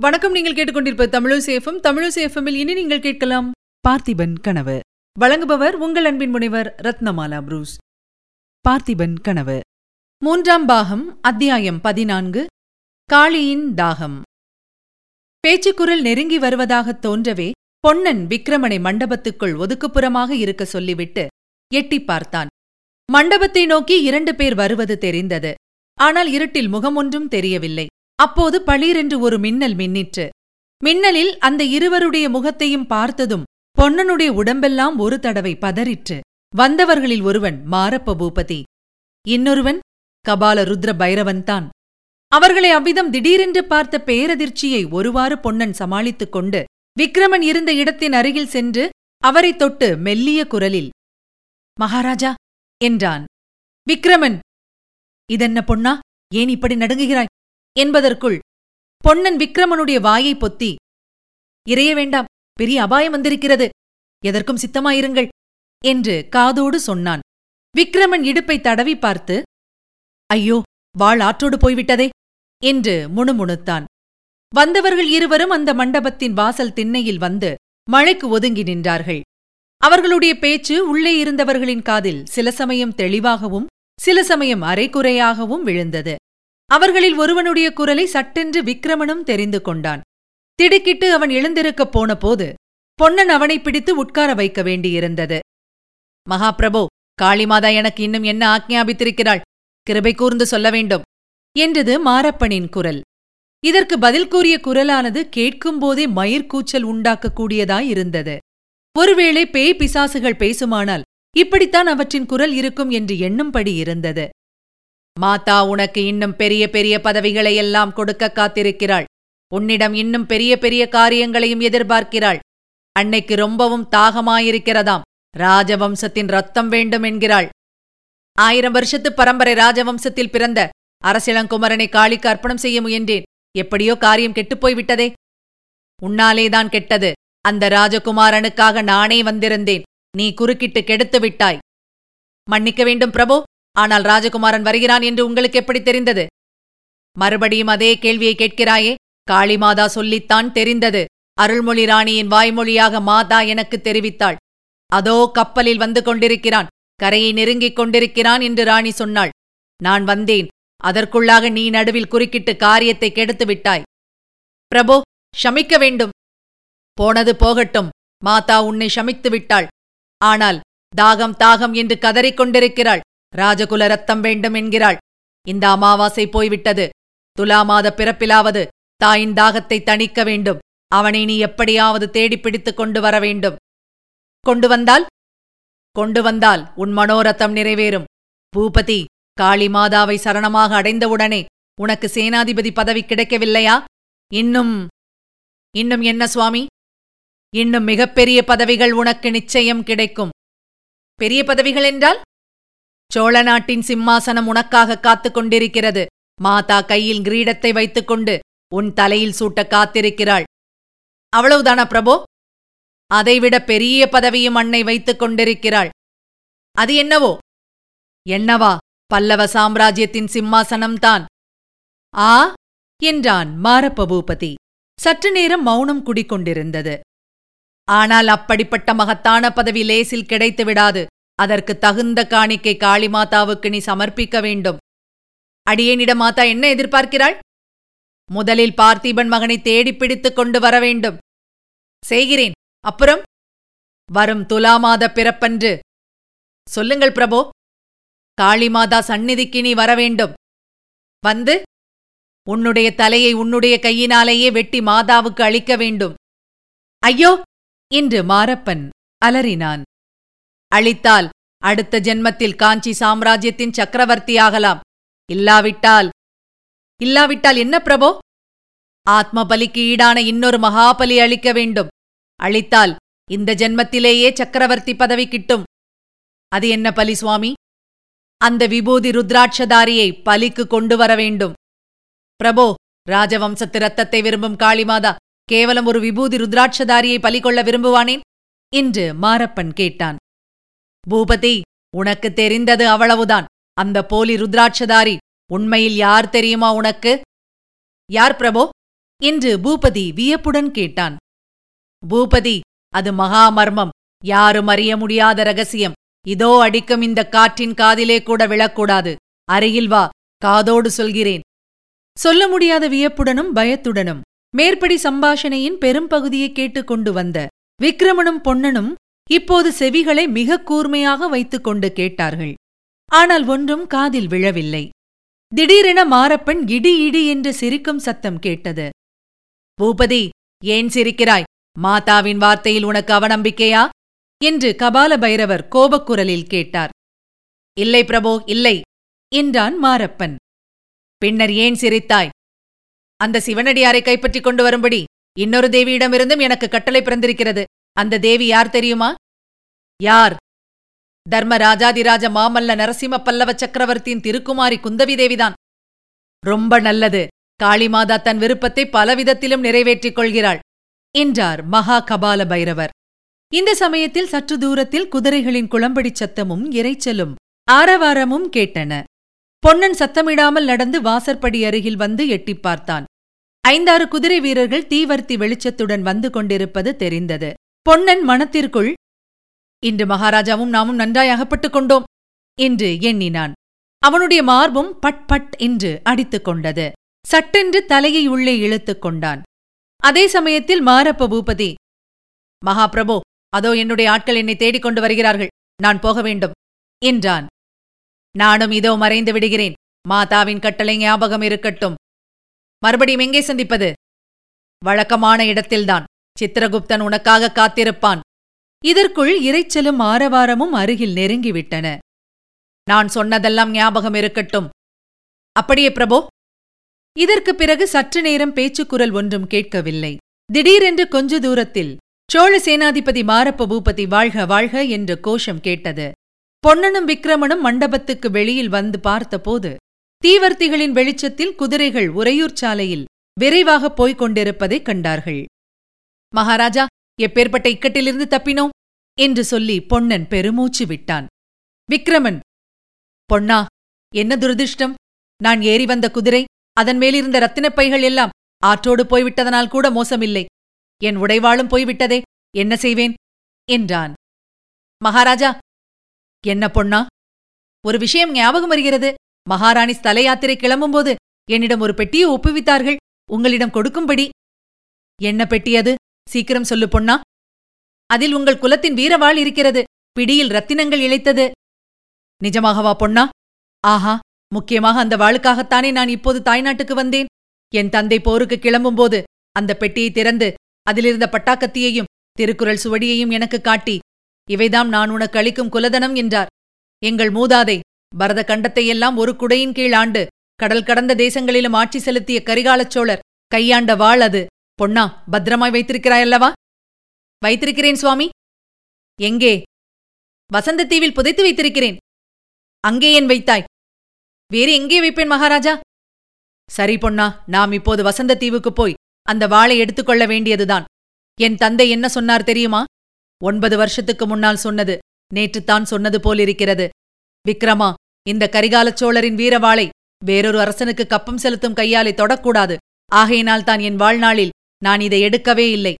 வணக்கம் நீங்கள் கேட்டுக்கொண்டிருப்ப தமிழசேஃபம் தமிழசேஃபமில் இனி நீங்கள் கேட்கலாம் பார்த்திபன் கனவு. வழங்குபவர் உங்கள் அன்பின் முனைவர் ரத்னமாலா புரூஸ். பார்த்திபன் கனவு. மூன்றாம் பாகம் அத்தியாயம் பதினான்கு காளியின் தாகம். பேச்சுக்குரல் நெருங்கி வருவதாகத் தோன்றவே பொன்னன் விக்ரமனை மண்டபத்துக்குள் ஒதுக்குப்புறமாக இருக்க சொல்லிவிட்டு எட்டிப் பார்த்தான். மண்டபத்தை நோக்கி இரண்டு பேர் வருவது தெரிந்தது. ஆனால் இருட்டில் முகமொன்றும் தெரியவில்லை. அப்போது பளீரென்று ஒரு மின்னல் மின்னிற்று. மின்னலில் அந்த இருவருடைய முகத்தையும் பார்த்ததும் பொன்னனுடைய உடம்பெல்லாம் ஒரு தடவை பதறிற்று. வந்தவர்களில் ஒருவன் மாரப்ப பூபதி. இன்னொருவன் கபால ருத்ர பைரவன்தான் அவர்களை அவ்விதம் திடீரென்று பார்த்த பேரதிர்ச்சியை ஒருவாறு பொன்னன் சமாளித்துக் கொண்டு விக்ரமன் இருந்த இடத்தின் அருகில் சென்று அவரைத் தொட்டு மெல்லிய குரலில் மகாராஜா என்றான். விக்ரமன் இதென்ன பொன்னா? ஏன் இப்படி நடுங்குகிறாய்? என்பதற்குள் பொன்னன் விக்ரமனுடைய வாயை பொத்தி இறைய வேண்டாம் பெரிய அபாயம் வந்திருக்கிறது. எதற்கும் சித்தமாயிருங்கள் என்று காதோடு சொன்னான். விக்ரமன் இடுப்பை தடவி பார்த்து ஐயோ வாழ் ஆற்றோடு போய்விட்டதே என்று முணுமுணுத்தான். வந்தவர்கள் இருவரும் அந்த மண்டபத்தின் வாசல் திண்ணையில் வந்து மழைக்கு ஒதுங்கி நின்றார்கள். அவர்களுடைய பேச்சு உள்ளே இருந்தவர்களின் காதில் சில சமயம் தெளிவாகவும் சில சமயம் அரைகுறையாகவும் விழுந்தது. அவர்களில் ஒருவனுடைய குரலை சட்டென்று விக்ரமனும் தெரிந்து கொண்டான். திடுக்கிட்டு அவன் எழுந்திருக்கப் போனபோது பொன்னன் அவனை பிடித்து உட்கார வைக்க வேண்டியிருந்தது. மகாபிரபோ காளிமாதா எனக்கு இன்னும் என்ன ஆக்ஞாபித்திருக்கிறாள்? கிருபை கூர்ந்து சொல்ல வேண்டும் என்றது மாரப்பனின் குரல். இதற்கு பதில் கூறிய குரலானது கேட்கும்போதே மயிர்கூச்சல் உண்டாக்கக்கூடியதாயிருந்தது ஒருவேளை பேய் பிசாசுகள் பேசுமானால் இப்படித்தான் அவற்றின் குரல் இருக்கும் என்று எண்ணும்படி இருந்தது. மாதா உனக்கு இன்னும் பெரிய பெரிய பதவிகளை எல்லாம் கொடுக்க காத்திருக்கிறாள். உன்னிடம் இன்னும் பெரிய பெரிய காரியங்களையும் எதிர்பார்க்கிறாள். அன்னைக்கு ரொம்பவும் தாகமாயிருக்கிறதாம். ராஜவம்சத்தின் ரத்தம் வேண்டும் என்கிறாள். ஆயிரம் வருஷத்து பரம்பரை ராஜவம்சத்தில் பிறந்த அரசிளங்குமரனை காளிக்கு அர்ப்பணம் செய்ய முயன்றேன். எப்படியோ காரியம் கெட்டுப்போய் விட்டதே உன்னாலேதான் கெட்டது. அந்த ராஜகுமாரனுக்காக நானே வந்திருந்தேன். நீ குறுக்கிட்டு கெடுத்து விட்டாய். மன்னிக்க வேண்டும் பிரபு. ஆனால் ராஜகுமாரன் வருகிறான் என்று உங்களுக்கு எப்படி தெரிந்தது? மறுபடியும் அதே கேள்வியை கேட்கிறாயே? காளிமாதா சொல்லித்தான் தெரிந்தது. அருள்மொழி ராணியின் வாய்மொழியாக மாதா எனக்கு தெரிவித்தாள். அதோ கப்பலில் வந்து கொண்டிருக்கிறான். கரையை நெருங்கிக் கொண்டிருக்கிறான் என்று ராணி சொன்னாள். நான் வந்தேன். அதற்குள்ளாக நீ நடுவில் குறுக்கிட்டு காரியத்தை கெடுத்து விட்டாய். பிரபோ ஷமிக்க வேண்டும். போனது போகட்டும். மாதா உன்னை ஷமித்து விட்டாள். ஆனால் தாகம் தாகம் என்று கதறிக் கொண்டிருக்கிறாள். ராஜகுல ரத்தம் வேண்டும் என்கிறாள். இந்த அமாவாசை போய்விட்டது. துலா மாத பிறப்பிலாவது தாயின் தாகத்தை தணிக்க வேண்டும். அவனை நீ எப்படியாவது தேடிப் பிடித்துக் கொண்டு வர வேண்டும். கொண்டு வந்தால்? கொண்டு வந்தால் உன் மனோரத்தம் நிறைவேறும். பூபதி காளி மாதாவை சரணமாக அடைந்தவுடனே உனக்கு சேனாதிபதி பதவி கிடைக்கவில்லையா? இன்னும் இன்னும் என்ன சுவாமி? இன்னும் மிகப்பெரிய பதவிகள் உனக்கு நிச்சயம் கிடைக்கும். பெரிய பதவிகள் என்றால்? சோழ நாட்டின் சிம்மாசனம் உனக்காக காத்துக் கொண்டிருக்கிறது. மாதா கையில் கிரீடத்தை வைத்துக்கொண்டு உன் தலையில் சூட்ட காத்திருக்கிறாள். அவ்வளவுதானா பிரபோ? அதைவிட பெரிய பதவியும் அன்னை வைத்துக் கொண்டிருக்கிறாள். அது என்னவோ? என்னவா? பல்லவ சாம்ராஜ்யத்தின் சிம்மாசனம்தான் ஆ? என்றான் மாரப்பபூபதி. சற்று நேரம் மௌனம் குடிக்கொண்டிருந்தது. ஆனால் அப்படிப்பட்ட மகத்தான பதவி லேசில் கிடைத்து விடாது அதற்கு தகுந்த காணிக்கை காளிமாதாவுக்கு நீ சமர்ப்பிக்க வேண்டும். அடியேனிட மாதா என்ன எதிர்பார்க்கிறாள்? முதலில் பார்த்திபன் மகனை தேடிப் பிடித்துக் கொண்டு வர வேண்டும். செய்கிறேன். அப்புறம்? வரும் துலா மாத பிறப்பன்று. சொல்லுங்கள் பிரபோ. காளிமாதா சந்நிதிக்கு நீ வர வேண்டும். வந்து? உன்னுடைய தலையை உன்னுடைய கையினாலேயே வெட்டி மாதாவுக்கு அளிக்க வேண்டும். ஐயோ! என்று மாரப்பன் அலறினான். அளித்தால் அடுத்த ஜென்மத்தில் காஞ்சி சாம்ராஜ்யத்தின் சக்கரவர்த்தியாகலாம். இல்லாவிட்டால் இல்லாவிட்டால் என்ன பிரபோ? ஆத்ம பலிக்கு ஈடான இன்னொரு மகாபலி அளிக்க வேண்டும். அளித்தால் இந்த ஜென்மத்திலேயே சக்கரவர்த்தி பதவி கிட்டும். அது என்ன பலி சுவாமி? அந்த விபூதி ருத்ராட்சதாரியை பலிக்கு கொண்டு வர வேண்டும். பிரபோ ராஜவம்சத்து ரத்தத்தை விரும்பும் காளிமாதா கேவலம் ஒரு விபூதி ருத்ராட்சதாரியை பலி கொள்ள விரும்புவானேன்? என்று மாரப்பன் கேட்டான். பூபதி உனக்கு தெரிந்தது அவ்வளவுதான். அந்த போலி ருத்ராட்சதாரி உண்மையில் யார் தெரியுமா உனக்கு? யார் பிரபோ? என்று பூபதி வியப்புடன் கேட்டான். பூபதி அது மகாமர்மம். யாரும் அறிய முடியாத ரகசியம். இதோ அடிக்கும் இந்த காற்றின் காதிலே கூட விழக்கூடாது. அருகில் வா காதோடு சொல்கிறேன். சொல்ல முடியாத வியப்புடனும் பயத்துடனும். மேற்படி சம்பாஷணையின் பெரும்பகுதியை கேட்டுக்கொண்டு வந்த விக்ரமனும் பொன்னனும் இப்போது செவிகளை மிக கூர்மையாக வைத்துக் கொண்டு கேட்டார்கள். ஆனால் ஒன்றும் காதில் விழவில்லை. திடீரென மாரப்பன் இடி இடி என்று சிரிக்கும் சத்தம் கேட்டது. பூபதி ஏன் சிரிக்கிறாய்? மாதாவின் வார்த்தையில் உனக்கு அவநம்பிக்கையா? என்று கபால பைரவர் கோபக்குரலில் கேட்டார். இல்லை பிரபோ இல்லை என்றான் மாரப்பன். பின்னர் ஏன் சிரித்தாய்? அந்த சிவனடியாரை கைப்பற்றிக் கொண்டு வரும்படி. இன்னொரு தேவியிடமிருந்தும் எனக்கு கட்டளை பிறந்திருக்கிறது. அந்த தேவி யார் தெரியுமா? யார்? தர்ம ராஜாதிராஜ மாமல்ல நரசிம்ம பல்லவ சக்கரவர்த்தியின் திருக்குமாரி குந்தவி தேவிதான். ரொம்ப நல்லது. காளிமாதா தன் விருப்பத்தை பலவிதத்திலும் நிறைவேற்றிக் கொள்கிறாள் என்றார் மகா கபால பைரவர். இந்த சமயத்தில் சற்று தூரத்தில் குதிரைகளின் குளம்படிச் சத்தமும் இரைச்சலும் ஆரவாரமும் கேட்டன. பொன்னன் சத்தமிடாமல் நடந்து வாசற்படி அருகில் வந்து எட்டிப் பார்த்தான். ஐந்தாறு குதிரை வீரர்கள் தீவர்த்தி வெளிச்சத்துடன் வந்து கொண்டிருப்பது தெரிந்தது. பொன்னன் மனத்திற்குள் இன்று மகாராஜாவும் நாமும் நன்றாய் அகப்பட்டுக் கொண்டோம் என்று எண்ணினான். அவனுடைய மார்பும் பட் பட் என்று அடித்துக் கொண்டது. சட்டென்று தலையை உள்ளே இழுத்துக் கொண்டான். அதே சமயத்தில் மாரப்ப பூபதி மகாபிரபு அதோ என்னுடைய ஆட்கள் என்னை தேடிக் கொண்டு வருகிறார்கள். நான் போக வேண்டும் என்றான். நானும் இதோ மறைந்து விடுகிறேன். மாதாவின் கட்டளை ஞாபகம் இருக்கட்டும். மறுபடியும் எங்கே சந்திப்பது? வழக்கமான இடத்தில்தான். சித்திரகுப்தன் உனக்காக காத்திருப்பான். இதற்குள் இரைச்சலும் ஆரவாரமும் அருகில் நெருங்கிவிட்டன. நான் சொன்னதெல்லாம் ஞாபகம் இருக்கட்டும். அப்படியே பிரபோ. இதற்குப் பிறகு சற்று நேரம் பேச்சுக்குரல் ஒன்றும் கேட்கவில்லை. திடீரென்று கொஞ்ச தூரத்தில் சோழ சேனாதிபதி மாரப்ப பூபதி வாழ்க வாழ்க என்று கோஷம் கேட்டது. பொன்னனும் விக்ரமனும் மண்டபத்துக்கு வெளியில் வந்து பார்த்தபோது தீவர்த்திகளின் வெளிச்சத்தில் குதிரைகள் உறையூர் சாலையில் விரைவாகப் போய்க் கொண்டிருப்பதைக் கண்டார்கள். மகாராஜா எப்பேற்பட்ட இக்கட்டிலிருந்து தப்பினோம்? என்று சொல்லி பொன்னன் பெருமூச்சு விட்டான். விக்ரமன் பொன்னா என்ன துரதிருஷ்டம்? நான் ஏறி வந்த குதிரை அதன் மேலிருந்த ரத்தினப் பைகள் எல்லாம் ஆற்றோடு போய்விட்டதனால் கூட மோசமில்லை. என் உடைவாளும் போய்விட்டதே என்ன செய்வேன்? என்றான். மகாராஜா என்ன பொன்னா? ஒரு விஷயம் ஞாபகம் வருகிறது. மகாராணி ஸ்தல யாத்திரை கிளம்பும்போது என்னிடம் ஒரு பெட்டியை ஒப்புவித்தார்கள். உங்களிடம் கொடுக்கும்படி. என்ன பெட்டி அது? சீக்கிரம் சொல்லு பொன்னா. அதில் உங்கள் குலத்தின் வீரவாள் இருக்கிறது. பிடியில் ரத்தினங்கள் இழைத்தது. நிஜமாகவா பொன்னா. ஆஹா முக்கியமாக அந்த வாளுக்காகத்தானே நான் இப்போது தாய்நாட்டுக்கு வந்தேன். என் தந்தை போருக்கு கிளம்பும்போது அந்த பெட்டியை திறந்து அதிலிருந்த பட்டாக்கத்தியையும் திருக்குறள் சுவடியையும் எனக்கு காட்டி இவைதாம் நான் உனக்கு அளிக்கும் குலதனம் என்றார். எங்கள் மூதாதை பரத கண்டத்தையெல்லாம் ஒரு குடையின் கீழ் ஆண்டு கடல் கடந்த தேசங்களிலும் ஆட்சி செலுத்திய கரிகாலச் சோழர் கையாண்ட வாழ் அது. பொன்னா பத்திரமாய் வைத்திருக்கிறாயல்லவா வைத்திருக்கிறேன் சுவாமி. எங்கே? வசந்தத்தீவில் புதைத்து வைத்திருக்கிறேன். அங்கே ஏன் வைத்தாய்? வேறு எங்கே வைப்பேன் மகாராஜா? சரி பொன்னா நாம் இப்போது வசந்தத்தீவுக்குப் போய் அந்த வாளை எடுத்துக்கொள்ள வேண்டியதுதான். என் தந்தை என்ன சொன்னார் தெரியுமா? ஒன்பது வருஷத்துக்கு முன்னால் சொன்னது நேற்றுத்தான் சொன்னது போலிருக்கிறது. விக்ரமா இந்த கரிகாலச் சோழரின் வீரவாளை வேறொரு அரசனுக்கு கப்பம் செலுத்தும் கையாலை தொடக்கூடாது. ஆகையினால் தான் என் வாழ்நாளில் நான் இதை எடுக்கவே இல்லை.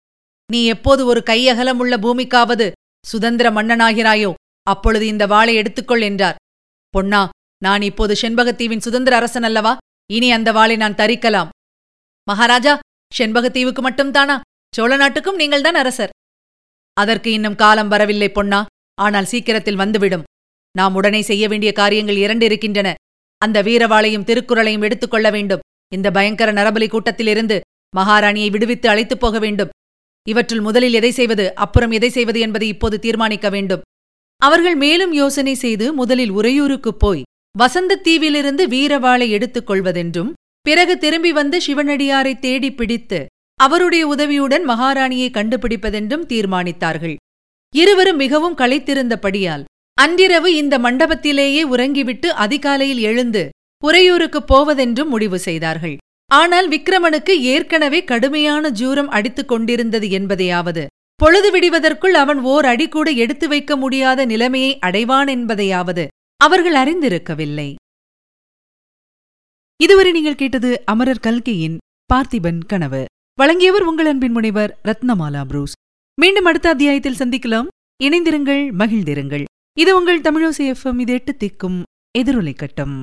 நீ எப்போது ஒரு கையகலமுள்ள பூமிக்காவது சுதந்திர மன்னனாகிறாயோ அப்பொழுது இந்த வாளை எடுத்துக்கொள் என்றார். பொன்னா நான் இப்போது செண்பகத்தீவின் சுதந்திர அரசன் அல்லவா? இனி அந்த வாளை நான் தரிக்கலாம். மகாராஜா செண்பகத்தீவுக்கு மட்டும்தானா சோழ நாட்டுக்கும் நீங்கள்தான் அரசர். அதற்கு இன்னும் காலம் வரவில்லை பொன்னா ஆனால் சீக்கிரத்தில் வந்துவிடும். நாம் உடனே செய்ய வேண்டிய காரியங்கள் இரண்டு இருக்கின்றன. அந்த வீரவாளையும் திருக்குறளையும் எடுத்துக்கொள்ள வேண்டும். இந்த பயங்கர நரபலி கூட்டத்திலிருந்து மகாராணியை விடுவித்து அழைத்துப் போக வேண்டும். இவற்றுள் முதலில் எதை செய்வது அப்புறம் எதை செய்வது என்பதை இப்போது தீர்மானிக்க வேண்டும். அவர்கள் மேலும் யோசனை செய்து முதலில் உறையூருக்குப் போய் வசந்தத் தீவிலிருந்து வீரவாளை எடுத்துக் கொள்வதென்றும் பிறகு திரும்பி வந்து சிவனடியாரை தேடி பிடித்து அவருடைய உதவியுடன் மகாராணியை கண்டுபிடிப்பதென்றும் தீர்மானித்தார்கள். இருவரும் மிகவும் களைத்திருந்தபடியால் அன்றிரவு இந்த மண்டபத்திலேயே உறங்கிவிட்டு அதிகாலையில் எழுந்து உறையூருக்குப் போவதென்றும் முடிவு செய்தார்கள். ஆனால் விக்ரமனுக்கு ஏற்கனவே கடுமையான ஜூரம் அடித்துக் கொண்டிருந்தது என்பதையாவது. பொழுது விடிவதற்குள் அவன் ஓர் அடி கூட எடுத்து வைக்க முடியாத நிலைமையை அடைவான் என்பதையாவது அவர்கள் அறிந்திருக்கவில்லை. இதுவரை நீங்கள் கேட்டது அமரர் கல்கையின் பார்த்திபன் கனவு. வழங்கியவர் உங்கள் அன்பின் முனைவர் ரத்னமாலா புரூஸ். மீண்டும் அடுத்த அத்தியாயத்தில் சந்திக்கலாம். இணைந்திருங்கள் மகிழ்ந்திருங்கள். இது உங்கள் தமிழோசி எஃப்எம் இது எட்டு திக்கும் எதிரொலை கட்டம்.